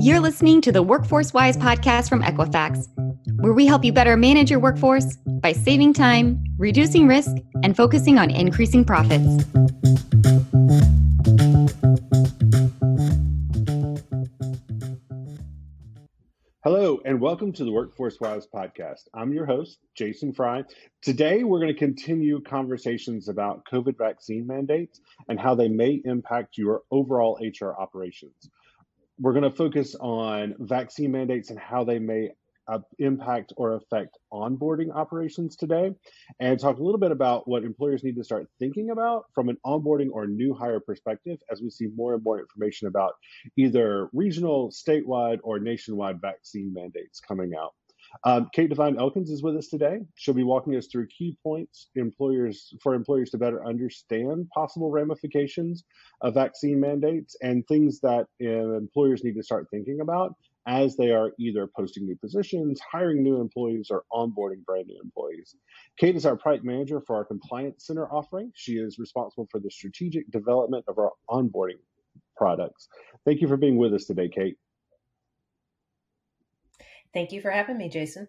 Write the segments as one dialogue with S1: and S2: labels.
S1: You're listening to the Workforce Wise podcast from Equifax, where we help you better manage your workforce by saving time, reducing risk, and focusing on increasing profits.
S2: Hello, and welcome to the Workforce Wise podcast. I'm your host, Jason Fry. Today, we're going to continue conversations about COVID vaccine mandates and how they may impact your overall HR operations we're going to focus on vaccine mandates and how they may uh, impact or affect onboarding operations today and talk a little bit about what employers need to start thinking about from an onboarding or new hire perspective as we see more and more information about either regional, statewide, or nationwide vaccine mandates coming out. Um, Kate Devine Elkins is with us today. She'll be walking us through key points employers for employers to better understand possible ramifications of vaccine mandates and things that uh, employers need to start thinking about as they are either posting new positions, hiring new employees, or onboarding brand new employees. Kate is our product manager for our Compliance Center offering. She is responsible for the strategic development of our onboarding products. Thank you for being with us today, Kate.
S3: Thank you for having me, Jason.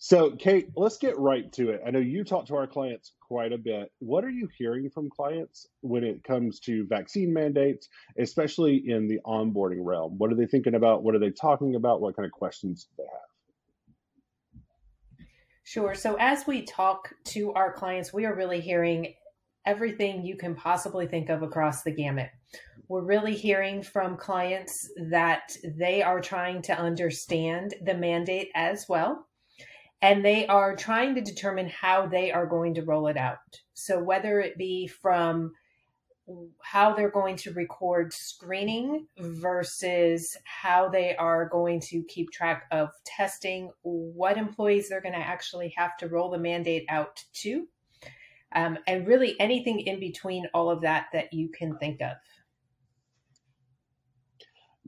S2: So, Kate, let's get right to it. I know you talk to our clients quite a bit. What are you hearing from clients when it comes to vaccine mandates, especially in the onboarding realm? What are they thinking about? What are they talking about? What kind of questions do they have?
S3: Sure. So, as we talk to our clients, we are really hearing everything you can possibly think of across the gamut. We're really hearing from clients that they are trying to understand the mandate as well. And they are trying to determine how they are going to roll it out. So, whether it be from how they're going to record screening versus how they are going to keep track of testing, what employees they're going to actually have to roll the mandate out to, um, and really anything in between all of that that you can think of.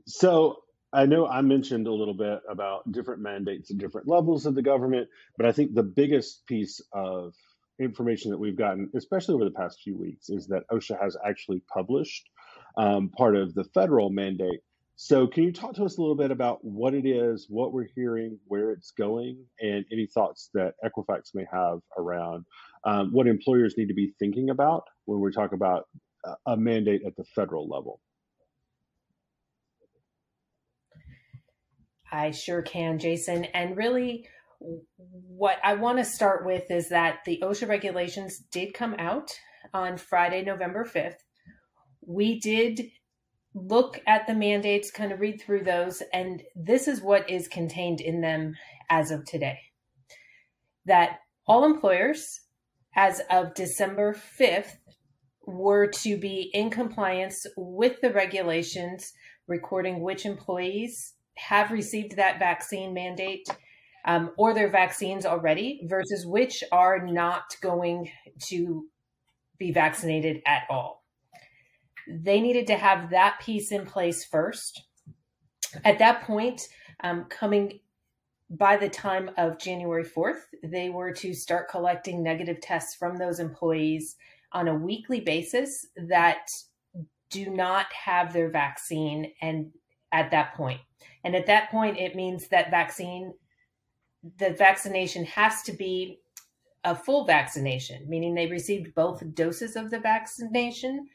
S2: So I know I mentioned a little bit about different mandates at different levels of the government, but I think the biggest piece of information that we've gotten, especially over the past few weeks, is that OSHA has actually published um, part of the federal mandate. So, can you talk to us a little bit about what it is, what we're hearing, where it's going, and any thoughts that Equifax may have around um, what employers need to be thinking about when we talk about a mandate at the federal level?
S3: I sure can, Jason. And really, what I want to start with is that the OSHA regulations did come out on Friday, November 5th. We did look at the mandates, kind of read through those, and this is what is contained in them as of today that all employers, as of December 5th, were to be in compliance with the regulations recording which employees have received that vaccine mandate um, or their vaccines already versus which are not going to be vaccinated at all. They needed to have that piece in place first. At that point, um, coming by the time of January 4th, they were to start collecting negative tests from those employees on a weekly basis that do not have their vaccine and at that point. And at that point, it means that vaccine, the vaccination has to be a full vaccination, meaning they received both doses of the vaccination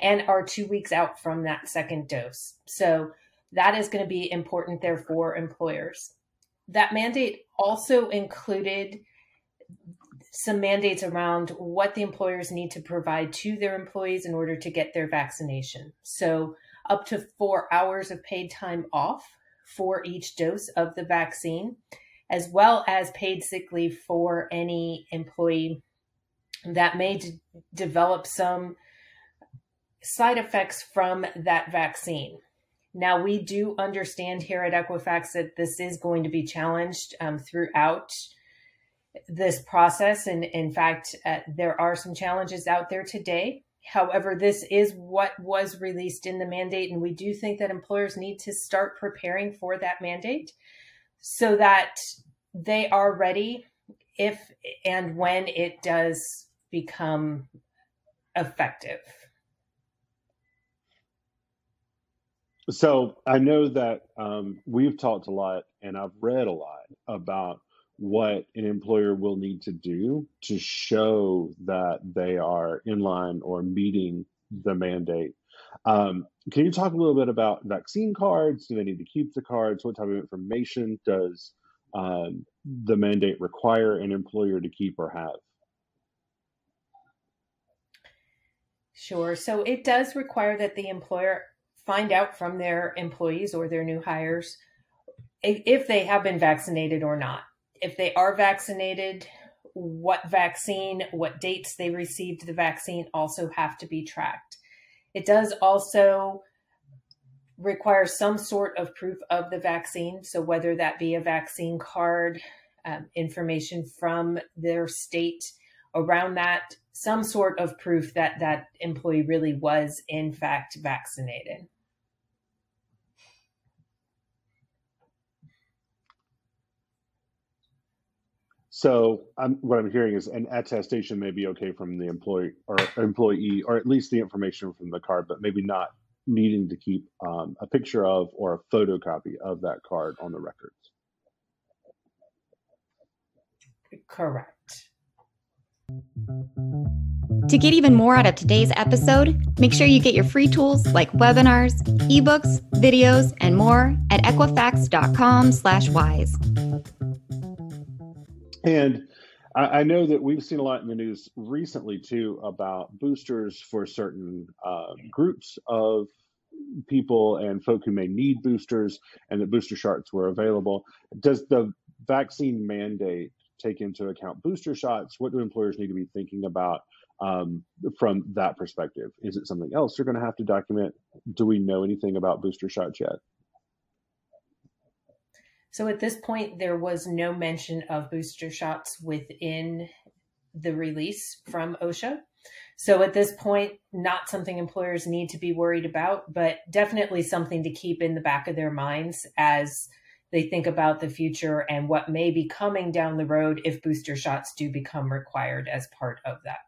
S3: and are two weeks out from that second dose. So that is going to be important there for employers. That mandate also included some mandates around what the employers need to provide to their employees in order to get their vaccination. So, up to four hours of paid time off for each dose of the vaccine, as well as paid sick leave for any employee that may d- develop some side effects from that vaccine. Now, we do understand here at Equifax that this is going to be challenged um, throughout this process. And in fact, uh, there are some challenges out there today However, this is what was released in the mandate, and we do think that employers need to start preparing for that mandate so that they are ready if and when it does become effective.
S2: So I know that um, we've talked a lot and I've read a lot about what an employer will need to do to show that they are in line or meeting the mandate. Um, can you talk a little bit about vaccine cards? Do they need to keep the cards? What type of information does um, the mandate require an employer to keep or have?
S3: Sure. So it does require that the employer find out from their employees or their new hires if they have been vaccinated or not. If they are vaccinated, what vaccine, what dates they received the vaccine also have to be tracked. It does also require some sort of proof of the vaccine. So, whether that be a vaccine card, um, information from their state around that, some sort of proof that that employee really was, in fact, vaccinated.
S2: So I'm, what I'm hearing is an attestation may be okay from the employee or employee, or at least the information from the card, but maybe not needing to keep um, a picture of or a photocopy of that card on the records.
S3: Correct.
S1: To get even more out of today's episode, make sure you get your free tools like webinars, ebooks, videos, and more at equifax.com/wise.
S2: And I, I, know that we've seen a lot in the news recently too about boosters for certain uh, groups of people and folk who may need boosters, and that booster shots were available. Does the vaccine mandate take into account booster shots? What do employers need to be thinking about um, from that perspective? Is it something else they're going to have to document? Do we know anything about booster shots yet?
S3: So at this point, there was no mention of booster shots within the release from OSHA. So at this point, not something employers need to be worried about, but definitely something to keep in the back of their minds as they think about the future and what may be coming down the road if booster shots do become required as part of that.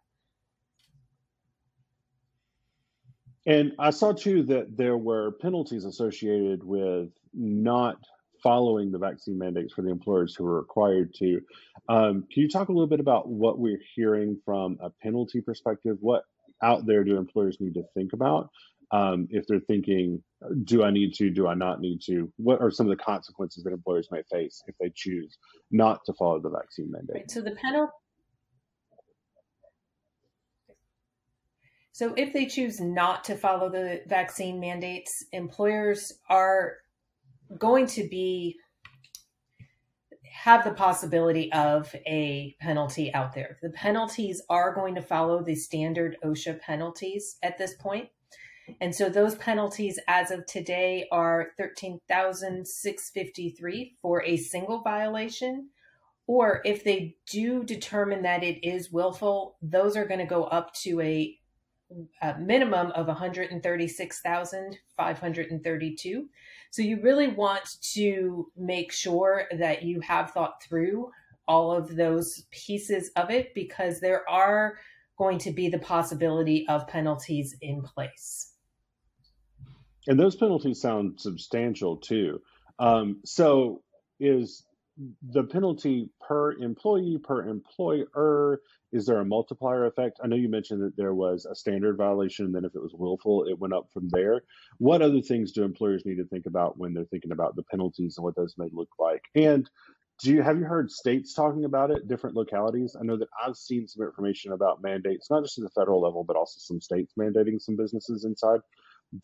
S2: And I saw too that there were penalties associated with not following the vaccine mandates for the employers who are required to. Um, can you talk a little bit about what we're hearing from a penalty perspective? What out there do employers need to think about um, if they're thinking, do I need to, do I not need to? What are some of the consequences that employers may face if they choose not to follow the vaccine mandate?
S3: Right, so the penalty. So, if they choose not to follow the vaccine mandates, employers are going to be have the possibility of a penalty out there. The penalties are going to follow the standard OSHA penalties at this point. And so those penalties as of today are 13,653 for a single violation. Or if they do determine that it is willful, those are going to go up to a, a minimum of 136,532. So you really want to make sure that you have thought through all of those pieces of it because there are going to be the possibility of penalties in place.
S2: And those penalties sound substantial too. Um, so is the penalty per employee, per employer? Is there a multiplier effect? I know you mentioned that there was a standard violation, and then if it was willful, it went up from there. What other things do employers need to think about when they're thinking about the penalties and what those may look like? And do you have you heard states talking about it, different localities? I know that I've seen some information about mandates, not just at the federal level, but also some states mandating some businesses inside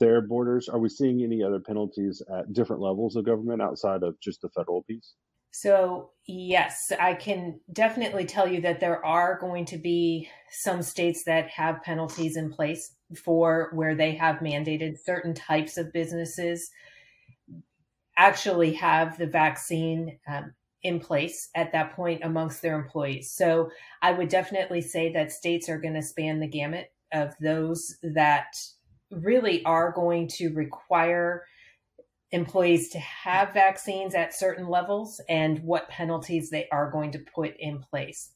S2: their borders. Are we seeing any other penalties at different levels of government outside of just the federal piece?
S3: So, yes, I can definitely tell you that there are going to be some states that have penalties in place for where they have mandated certain types of businesses actually have the vaccine um, in place at that point amongst their employees. So, I would definitely say that states are going to span the gamut of those that really are going to require employees to have vaccines at certain levels and what penalties they are going to put in place.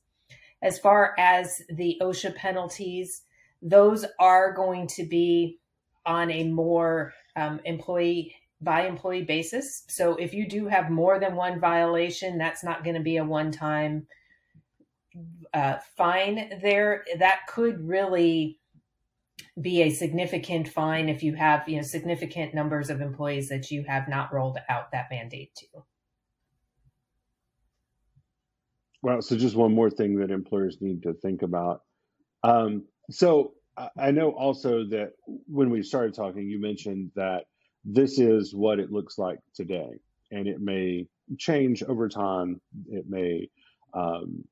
S3: As far as the OSHA penalties, those are going to be on a more um, employee by employee basis. So if you do have more than one violation, that's not going to be a one time uh, fine there. That could really be a significant fine if you have you know significant numbers of employees that you have not rolled out that mandate to.
S2: Well, so just one more thing that employers need to think about. Um, so I know also that when we started talking, you mentioned that this is what it looks like today, and it may change over time. It may um,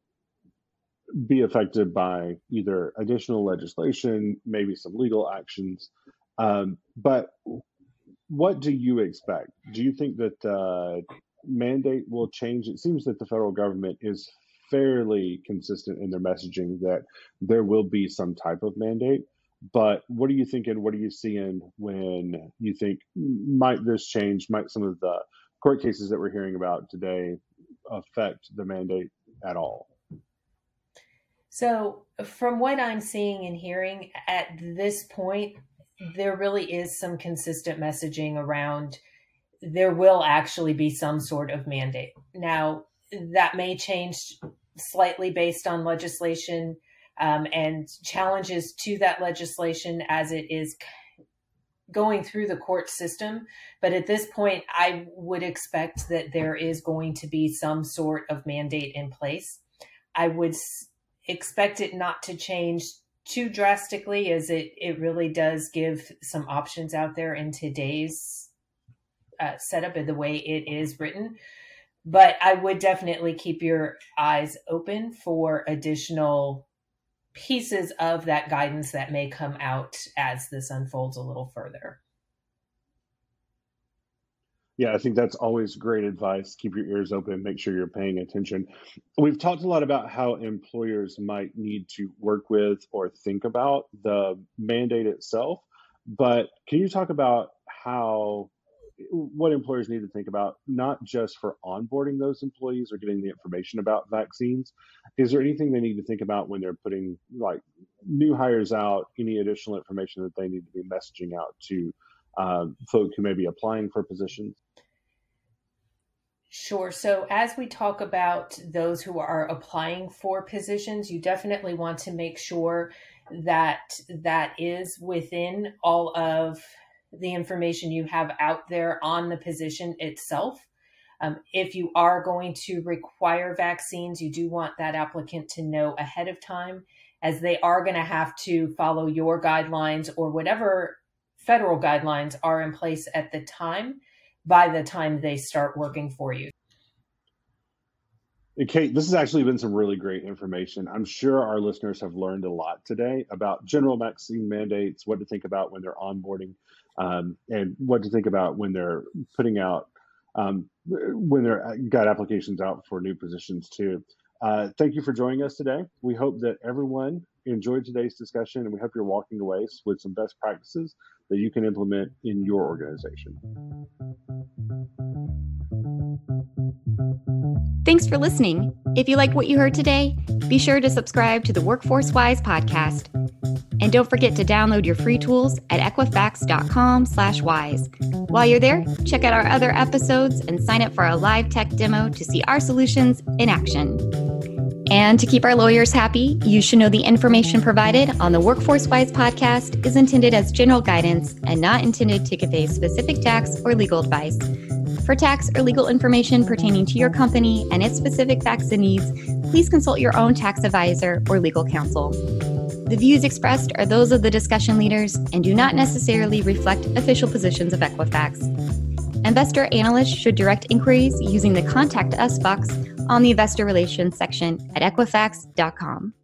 S2: be affected by either additional legislation, maybe some legal actions. Um, but what do you expect? Do you think that the mandate will change? It seems that the federal government is fairly consistent in their messaging that there will be some type of mandate. But what are you thinking? What are you seeing when you think might this change? Might some of the court cases that we're hearing about today affect the mandate at all?
S3: So, from what I'm seeing and hearing at this point, there really is some consistent messaging around there will actually be some sort of mandate. Now, that may change slightly based on legislation um, and challenges to that legislation as it is going through the court system. But at this point, I would expect that there is going to be some sort of mandate in place. I would expect it not to change too drastically as it, it really does give some options out there in today's uh, setup and the way it is written. But I would definitely keep your eyes open for additional pieces of that guidance that may come out as this unfolds a little further.
S2: Yeah, I think that's always great advice. Keep your ears open, make sure you're paying attention. We've talked a lot about how employers might need to work with or think about the mandate itself, but can you talk about how what employers need to think about, not just for onboarding those employees or getting the information about vaccines? Is there anything they need to think about when they're putting like new hires out, any additional information that they need to be messaging out to um, folk who may be applying for positions?
S3: Sure. So, as we talk about those who are applying for positions, you definitely want to make sure that that is within all of the information you have out there on the position itself. Um, if you are going to require vaccines, you do want that applicant to know ahead of time, as they are going to have to follow your guidelines or whatever federal guidelines are in place at the time by the time they start working for you.
S2: Kate, this has actually been some really great information. I'm sure our listeners have learned a lot today about general vaccine mandates, what to think about when they're onboarding, um, and what to think about when they're putting out, um, when they're uh, got applications out for new positions too. Uh, thank you for joining us today. We hope that everyone enjoyed today's discussion, and we hope you're walking away with some best practices that you can implement in your organization.
S1: Thanks for listening. If you like what you heard today, be sure to subscribe to the Workforce Wise podcast. And don't forget to download your free tools at equifax.com slash wise. While you're there, check out our other episodes and sign up for our live tech demo to see our solutions in action. And to keep our lawyers happy, you should know the information provided on the Workforce Wise podcast is intended as general guidance and not intended to convey specific tax or legal advice. For tax or legal information pertaining to your company and its specific facts and needs, please consult your own tax advisor or legal counsel. The views expressed are those of the discussion leaders and do not necessarily reflect official positions of Equifax. Investor analysts should direct inquiries using the Contact Us box on the Investor Relations section at Equifax.com.